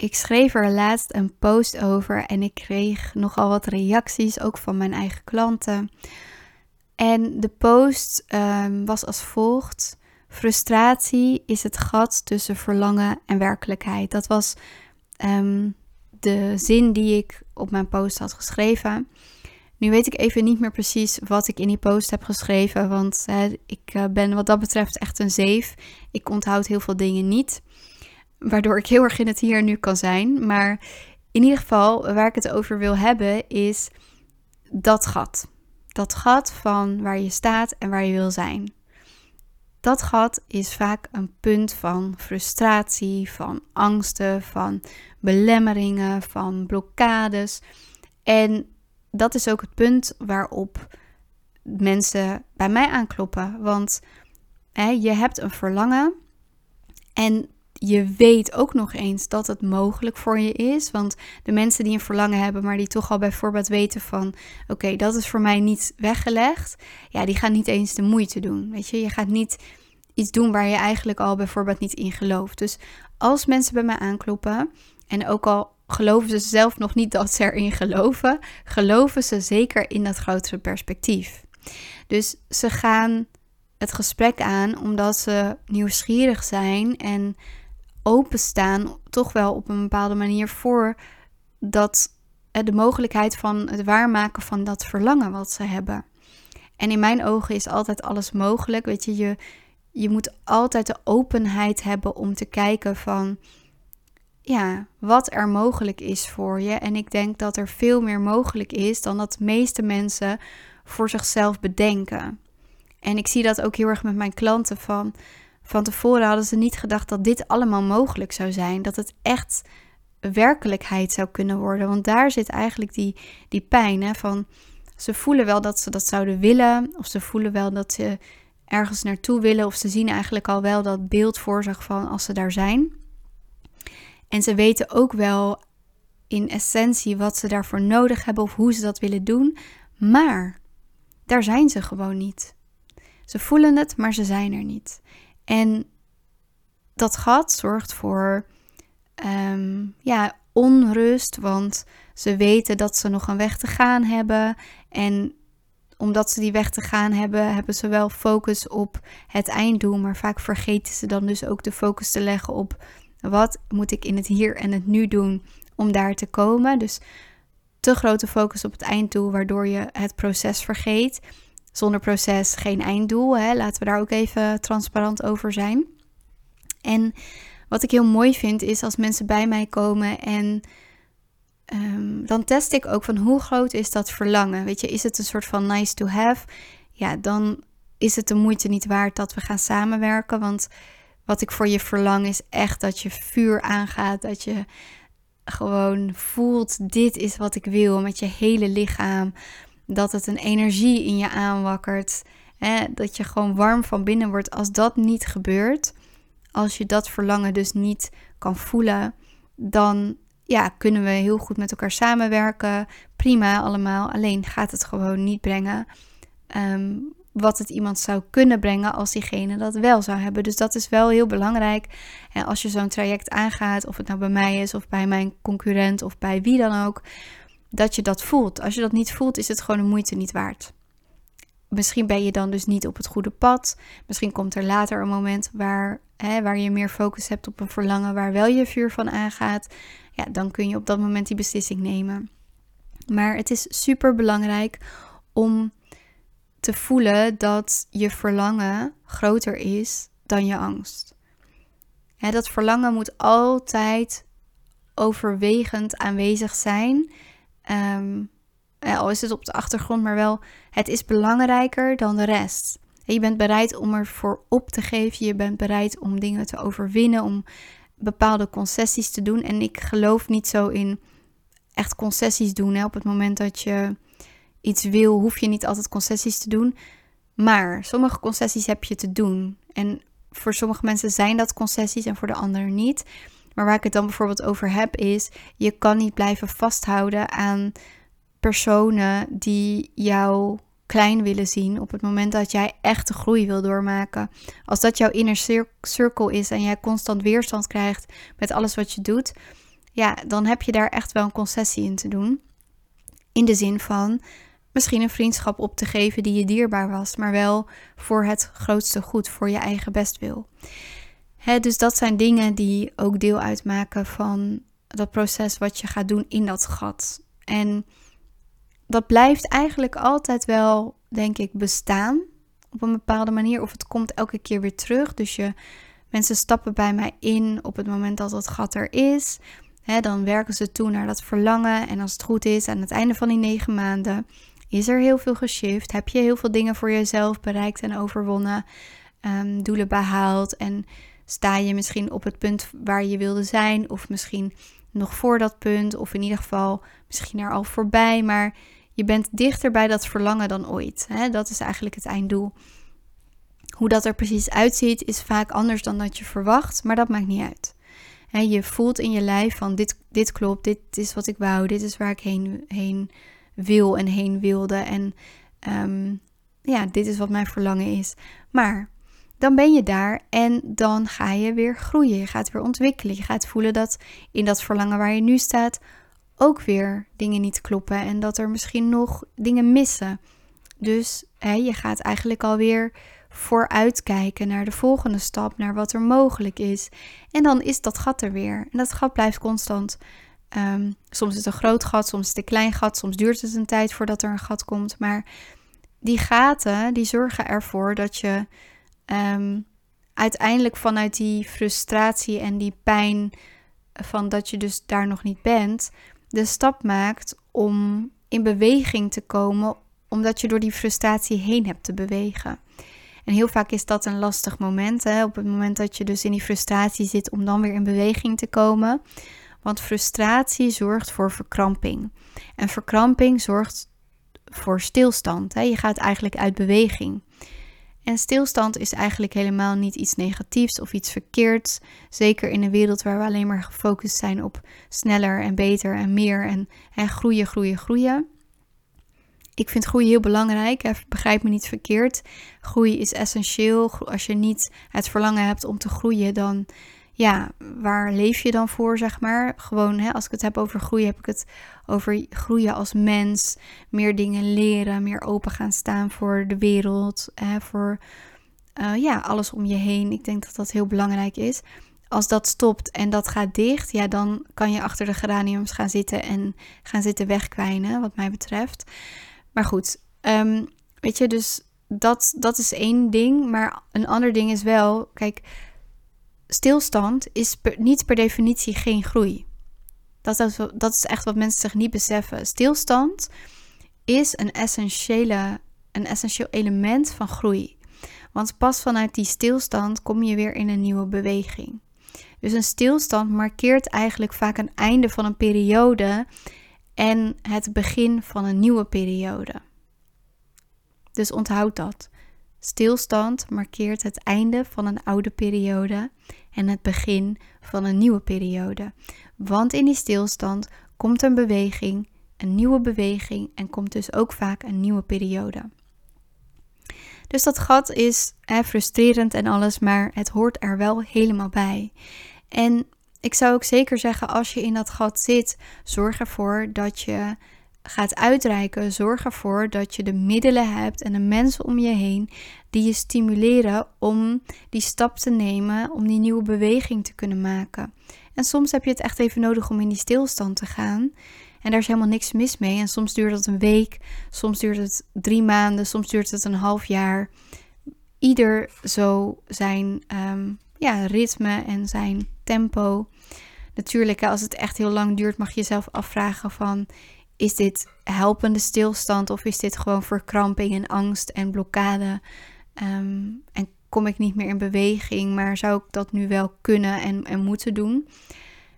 ik schreef er laatst een post over en ik kreeg nogal wat reacties, ook van mijn eigen klanten. En de post ehm, was als volgt: Frustratie is het gat tussen verlangen en werkelijkheid. Dat was ehm, de zin die ik op mijn post had geschreven. Nu weet ik even niet meer precies wat ik in die post heb geschreven, want ik eh, ben wat dat betreft echt een zeef. Ik onthoud heel veel dingen niet, waardoor ik heel erg in het hier en nu kan zijn. Maar in ieder geval, waar ik het over wil hebben, is dat gat. Dat gat van waar je staat en waar je wil zijn. Dat gat is vaak een punt van frustratie, van angsten, van belemmeringen, van blokkades. En dat is ook het punt waarop mensen bij mij aankloppen. Want je hebt een verlangen en je weet ook nog eens dat het mogelijk voor je is. Want de mensen die een verlangen hebben, maar die toch al bijvoorbeeld weten van: oké, dat is voor mij niet weggelegd. Ja, die gaan niet eens de moeite doen. Weet je, je gaat niet iets doen waar je eigenlijk al bijvoorbeeld niet in gelooft. Dus als mensen bij mij aankloppen en ook al geloven ze zelf nog niet dat ze erin geloven, geloven ze zeker in dat grotere perspectief. Dus ze gaan het gesprek aan omdat ze nieuwsgierig zijn en openstaan, toch wel op een bepaalde manier voor dat eh, de mogelijkheid van het waarmaken van dat verlangen wat ze hebben. En in mijn ogen is altijd alles mogelijk. Weet je, je, je moet altijd de openheid hebben om te kijken van ja, wat er mogelijk is voor je. En ik denk dat er veel meer mogelijk is dan dat de meeste mensen voor zichzelf bedenken. En ik zie dat ook heel erg met mijn klanten van van tevoren hadden ze niet gedacht dat dit allemaal mogelijk zou zijn, dat het echt werkelijkheid zou kunnen worden, want daar zit eigenlijk die die pijn hè, van ze voelen wel dat ze dat zouden willen of ze voelen wel dat ze ergens naartoe willen of ze zien eigenlijk al wel dat beeld voor zich van als ze daar zijn. En ze weten ook wel in essentie wat ze daarvoor nodig hebben of hoe ze dat willen doen. Maar daar zijn ze gewoon niet. Ze voelen het, maar ze zijn er niet. En dat gat zorgt voor ehm, ja, onrust, want ze weten dat ze nog een weg te gaan hebben. En omdat ze die weg te gaan hebben, hebben ze wel focus op het einddoel. Maar vaak vergeten ze dan dus ook de focus te leggen op wat moet ik in het hier en het nu doen om daar te komen. Dus te grote focus op het einddoel, waardoor je het proces vergeet. Zonder proces geen einddoel. Hè? Laten we daar ook even transparant over zijn. En wat ik heel mooi vind is als mensen bij mij komen en ehm, dan test ik ook van hoe groot is dat verlangen. Weet je, is het een soort van nice to have? Ja, dan is het de moeite niet waard dat we gaan samenwerken. Want wat ik voor je verlang is echt dat je vuur aangaat. Dat je gewoon voelt, dit is wat ik wil met je hele lichaam. Dat het een energie in je aanwakkert. Hè? Dat je gewoon warm van binnen wordt. Als dat niet gebeurt, als je dat verlangen dus niet kan voelen, dan ja, kunnen we heel goed met elkaar samenwerken. Prima allemaal. Alleen gaat het gewoon niet brengen. Ehm, wat het iemand zou kunnen brengen als diegene dat wel zou hebben. Dus dat is wel heel belangrijk. En als je zo'n traject aangaat, of het nou bij mij is, of bij mijn concurrent, of bij wie dan ook, dat je dat voelt. Als je dat niet voelt, is het gewoon de moeite niet waard. Misschien ben je dan dus niet op het goede pad. Misschien komt er later een moment waar, hè, waar je meer focus hebt op een verlangen waar wel je vuur van aangaat. Ja, dan kun je op dat moment die beslissing nemen. Maar het is super belangrijk om te voelen dat je verlangen groter is dan je angst. Hè, dat verlangen moet altijd overwegend aanwezig zijn Um, al is het op de achtergrond, maar wel, het is belangrijker dan de rest. je bent bereid om ervoor op te geven. Je bent bereid om dingen te overwinnen, om bepaalde concessies te doen. En ik geloof niet zo in echt concessies doen. Hè. Op het moment dat je iets wil, hoef je niet altijd concessies te doen. Maar sommige concessies heb je te doen. En voor sommige mensen zijn dat concessies en voor de anderen niet. Maar waar ik het dan bijvoorbeeld over heb is, je kan niet blijven vasthouden aan personen die jou klein willen zien op het moment dat jij echte groei wil doormaken. Als dat jouw inner circle is en jij constant weerstand krijgt met alles wat je doet, ja, dan heb je daar echt wel een concessie in te doen. In de zin van misschien een vriendschap op te geven die je dierbaar was, maar wel voor het grootste goed, voor je eigen bestwil. Dus dat zijn dingen die ook deel uitmaken van dat proces wat je gaat doen in dat gat. En dat blijft eigenlijk altijd wel, denk ik, bestaan op een bepaalde manier. Of het komt elke keer weer terug. Dus je, mensen stappen bij mij in op het moment dat dat gat er is. dan werken ze toe naar dat verlangen. En als het goed is, aan het einde van die negen maanden, is er heel veel geshift. Heb je heel veel dingen voor jezelf bereikt en overwonnen. Um, doelen behaald. En sta je misschien op het punt waar je wilde zijn. Of misschien nog voor dat punt. Of in ieder geval misschien er al voorbij. Maar je bent dichter bij dat verlangen dan ooit. Hè? Dat is eigenlijk het einddoel. Hoe dat er precies uitziet is vaak anders dan dat je verwacht, maar dat maakt niet uit. je voelt in je lijf van dit, dit klopt, dit is wat ik wou, dit is waar ik heen, heen wil en heen wilde. En ehm, ja, dit is wat mijn verlangen is. Maar dan ben je daar en dan ga je weer groeien. Je gaat weer ontwikkelen. Je gaat voelen dat in dat verlangen waar je nu staat ook weer dingen niet kloppen en dat er misschien nog dingen missen. Dus hè, je gaat eigenlijk alweer vooruitkijken naar de volgende stap, naar wat er mogelijk is. En dan is dat gat er weer. En dat gat blijft constant. Um, soms is het een groot gat, soms is het een klein gat, soms duurt het een tijd voordat er een gat komt. Maar die gaten die zorgen ervoor dat je um, uiteindelijk vanuit die frustratie en die pijn van dat je dus daar nog niet bent, de stap maakt om in beweging te komen, omdat je door die frustratie heen hebt te bewegen. En heel vaak is dat een lastig moment, hè? op het moment dat je dus in die frustratie zit om dan weer in beweging te komen. Want frustratie zorgt voor verkramping. En verkramping zorgt voor stilstand. Hè? Je gaat eigenlijk uit beweging. En stilstand is eigenlijk helemaal niet iets negatiefs of iets verkeerds. Zeker in een wereld waar we alleen maar gefocust zijn op sneller en beter en meer en, en groeien, groeien, groeien. Ik vind groei heel belangrijk. Begrijp me niet verkeerd. Groei is essentieel. Als je niet het verlangen hebt om te groeien, dan ja, waar leef je dan voor, zeg maar? Gewoon, hè, als ik het heb over groeien, heb ik het over groeien als mens. Meer dingen leren, meer open gaan staan voor de wereld, hè, voor uh, ja, alles om je heen. Ik denk dat dat heel belangrijk is. Als dat stopt en dat gaat dicht, ja, dan kan je achter de geraniums gaan zitten en gaan zitten wegkwijnen, wat mij betreft. Maar goed, um, weet je, dus dat, dat is één ding. Maar een ander ding is wel, kijk, stilstand is niet per definitie geen groei. Dat is, dat is echt wat mensen zich niet beseffen. Stilstand is een, essentiële, een essentieel element van groei. Want pas vanuit die stilstand kom je weer in een nieuwe beweging. Dus een stilstand markeert eigenlijk vaak een einde van een periode en het begin van een nieuwe periode. Dus onthoud dat. Stilstand markeert het einde van een oude periode en het begin van een nieuwe periode. Want in die stilstand komt een beweging, een nieuwe beweging en komt dus ook vaak een nieuwe periode. Dus dat gat is frustrerend en alles, maar het hoort er wel helemaal bij. En ik zou ook zeker zeggen, als je in dat gat zit, zorg ervoor dat je gaat uitreiken, zorg ervoor dat je de middelen hebt en de mensen om je heen die je stimuleren om die stap te nemen, om die nieuwe beweging te kunnen maken. En soms heb je het echt even nodig om in die stilstand te gaan. En daar is helemaal niks mis mee. En soms duurt het een week, soms duurt het drie maanden, soms duurt het een half jaar. Ieder zo zijn um, ja, ritme en zijn tempo. Natuurlijk, als het echt heel lang duurt, mag je jezelf afvragen van is dit helpende stilstand of is dit gewoon verkramping en angst en blokkade? Ehm, en kom ik niet meer in beweging, maar zou ik dat nu wel kunnen en, en moeten doen?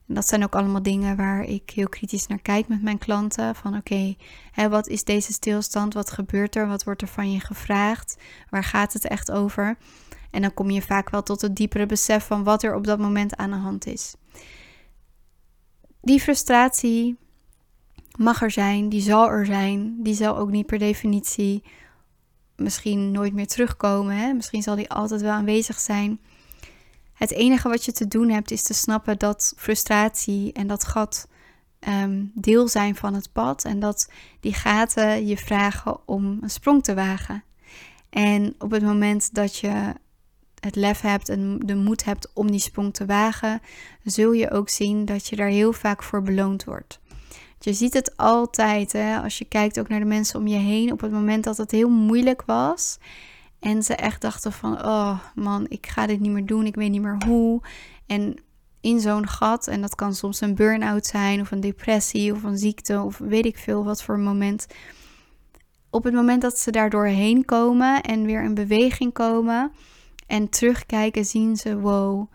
En dat zijn ook allemaal dingen waar ik heel kritisch naar kijk met mijn klanten. Van oké, wat is deze stilstand? Wat gebeurt er? Wat wordt er van je gevraagd? Waar gaat het echt over? En dan kom je vaak wel tot het diepere besef van wat er op dat moment aan de hand is. Die frustratie, mag er zijn, die zal er zijn. Die zal ook niet per definitie misschien nooit meer terugkomen. Hè? Misschien zal die altijd wel aanwezig zijn. Het enige wat je te doen hebt is te snappen dat frustratie en dat gat ehm, deel zijn van het pad. En dat die gaten je vragen om een sprong te wagen. En op het moment dat je het lef hebt en de moed hebt om die sprong te wagen, zul je ook zien dat je daar heel vaak voor beloond wordt. Je ziet het altijd, hè, als je kijkt ook naar de mensen om je heen, op het moment dat het heel moeilijk was en ze echt dachten van, oh man, ik ga dit niet meer doen, ik weet niet meer hoe. En in zo'n gat, en dat kan soms een burn-out zijn of een depressie of een ziekte of weet ik veel wat voor moment. Op het moment dat ze daar doorheen komen en weer in beweging komen en terugkijken, zien ze, wow,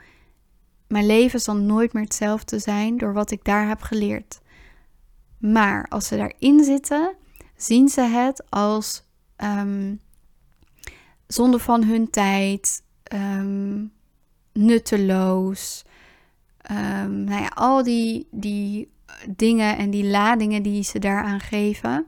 mijn leven zal nooit meer hetzelfde zijn door wat ik daar heb geleerd. Maar als ze daarin zitten, zien ze het als um, zonde van hun tijd, um, nutteloos. Um, nou ja, al die, die dingen en die ladingen die ze daaraan geven.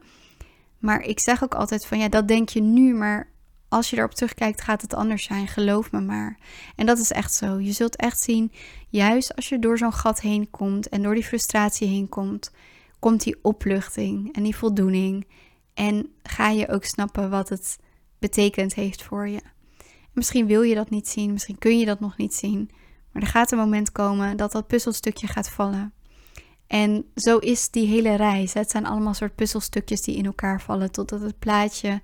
Maar ik zeg ook altijd van ja, dat denk je nu, maar als je erop terugkijkt, gaat het anders zijn. Geloof me maar. En dat is echt zo. Je zult echt zien, juist als je door zo'n gat heen komt en door die frustratie heen komt, komt die opluchting en die voldoening. En ga je ook snappen wat het betekend heeft voor je. Misschien wil je dat niet zien, misschien kun je dat nog niet zien. Maar er gaat een moment komen dat dat puzzelstukje gaat vallen. En zo is die hele reis. Het zijn allemaal soort puzzelstukjes die in elkaar vallen totdat het plaatje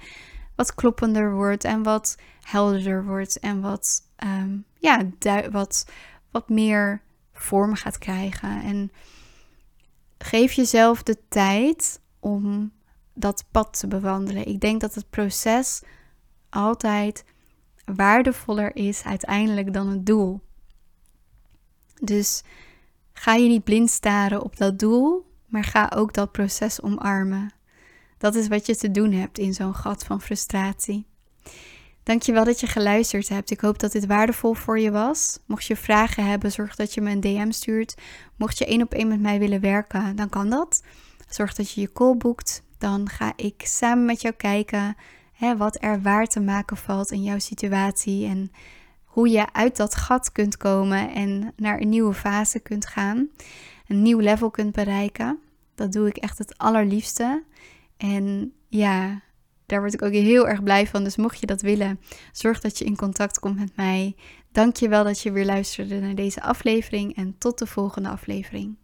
wat kloppender wordt en wat helderder wordt en wat, ehm, ja, wat, wat meer vorm gaat krijgen. En geef jezelf de tijd om dat pad te bewandelen. Ik denk dat het proces altijd waardevoller is uiteindelijk dan het doel. Dus ga je niet blind staren op dat doel, maar ga ook dat proces omarmen. Dat is wat je te doen hebt in zo'n gat van frustratie. Dankjewel dat je geluisterd hebt. Ik hoop dat dit waardevol voor je was. Mocht je vragen hebben, zorg dat je me een DM stuurt. Mocht je één op één met mij willen werken, dan kan dat. Zorg dat je je call boekt. Dan ga ik samen met jou kijken hè, wat er waar te maken valt in jouw situatie. En hoe je uit dat gat kunt komen en naar een nieuwe fase kunt gaan. Een nieuw level kunt bereiken. Dat doe ik echt het allerliefste. En ja, daar word ik ook heel erg blij van. Dus mocht je dat willen, zorg dat je in contact komt met mij. Dank je wel dat je weer luisterde naar deze aflevering en tot de volgende aflevering.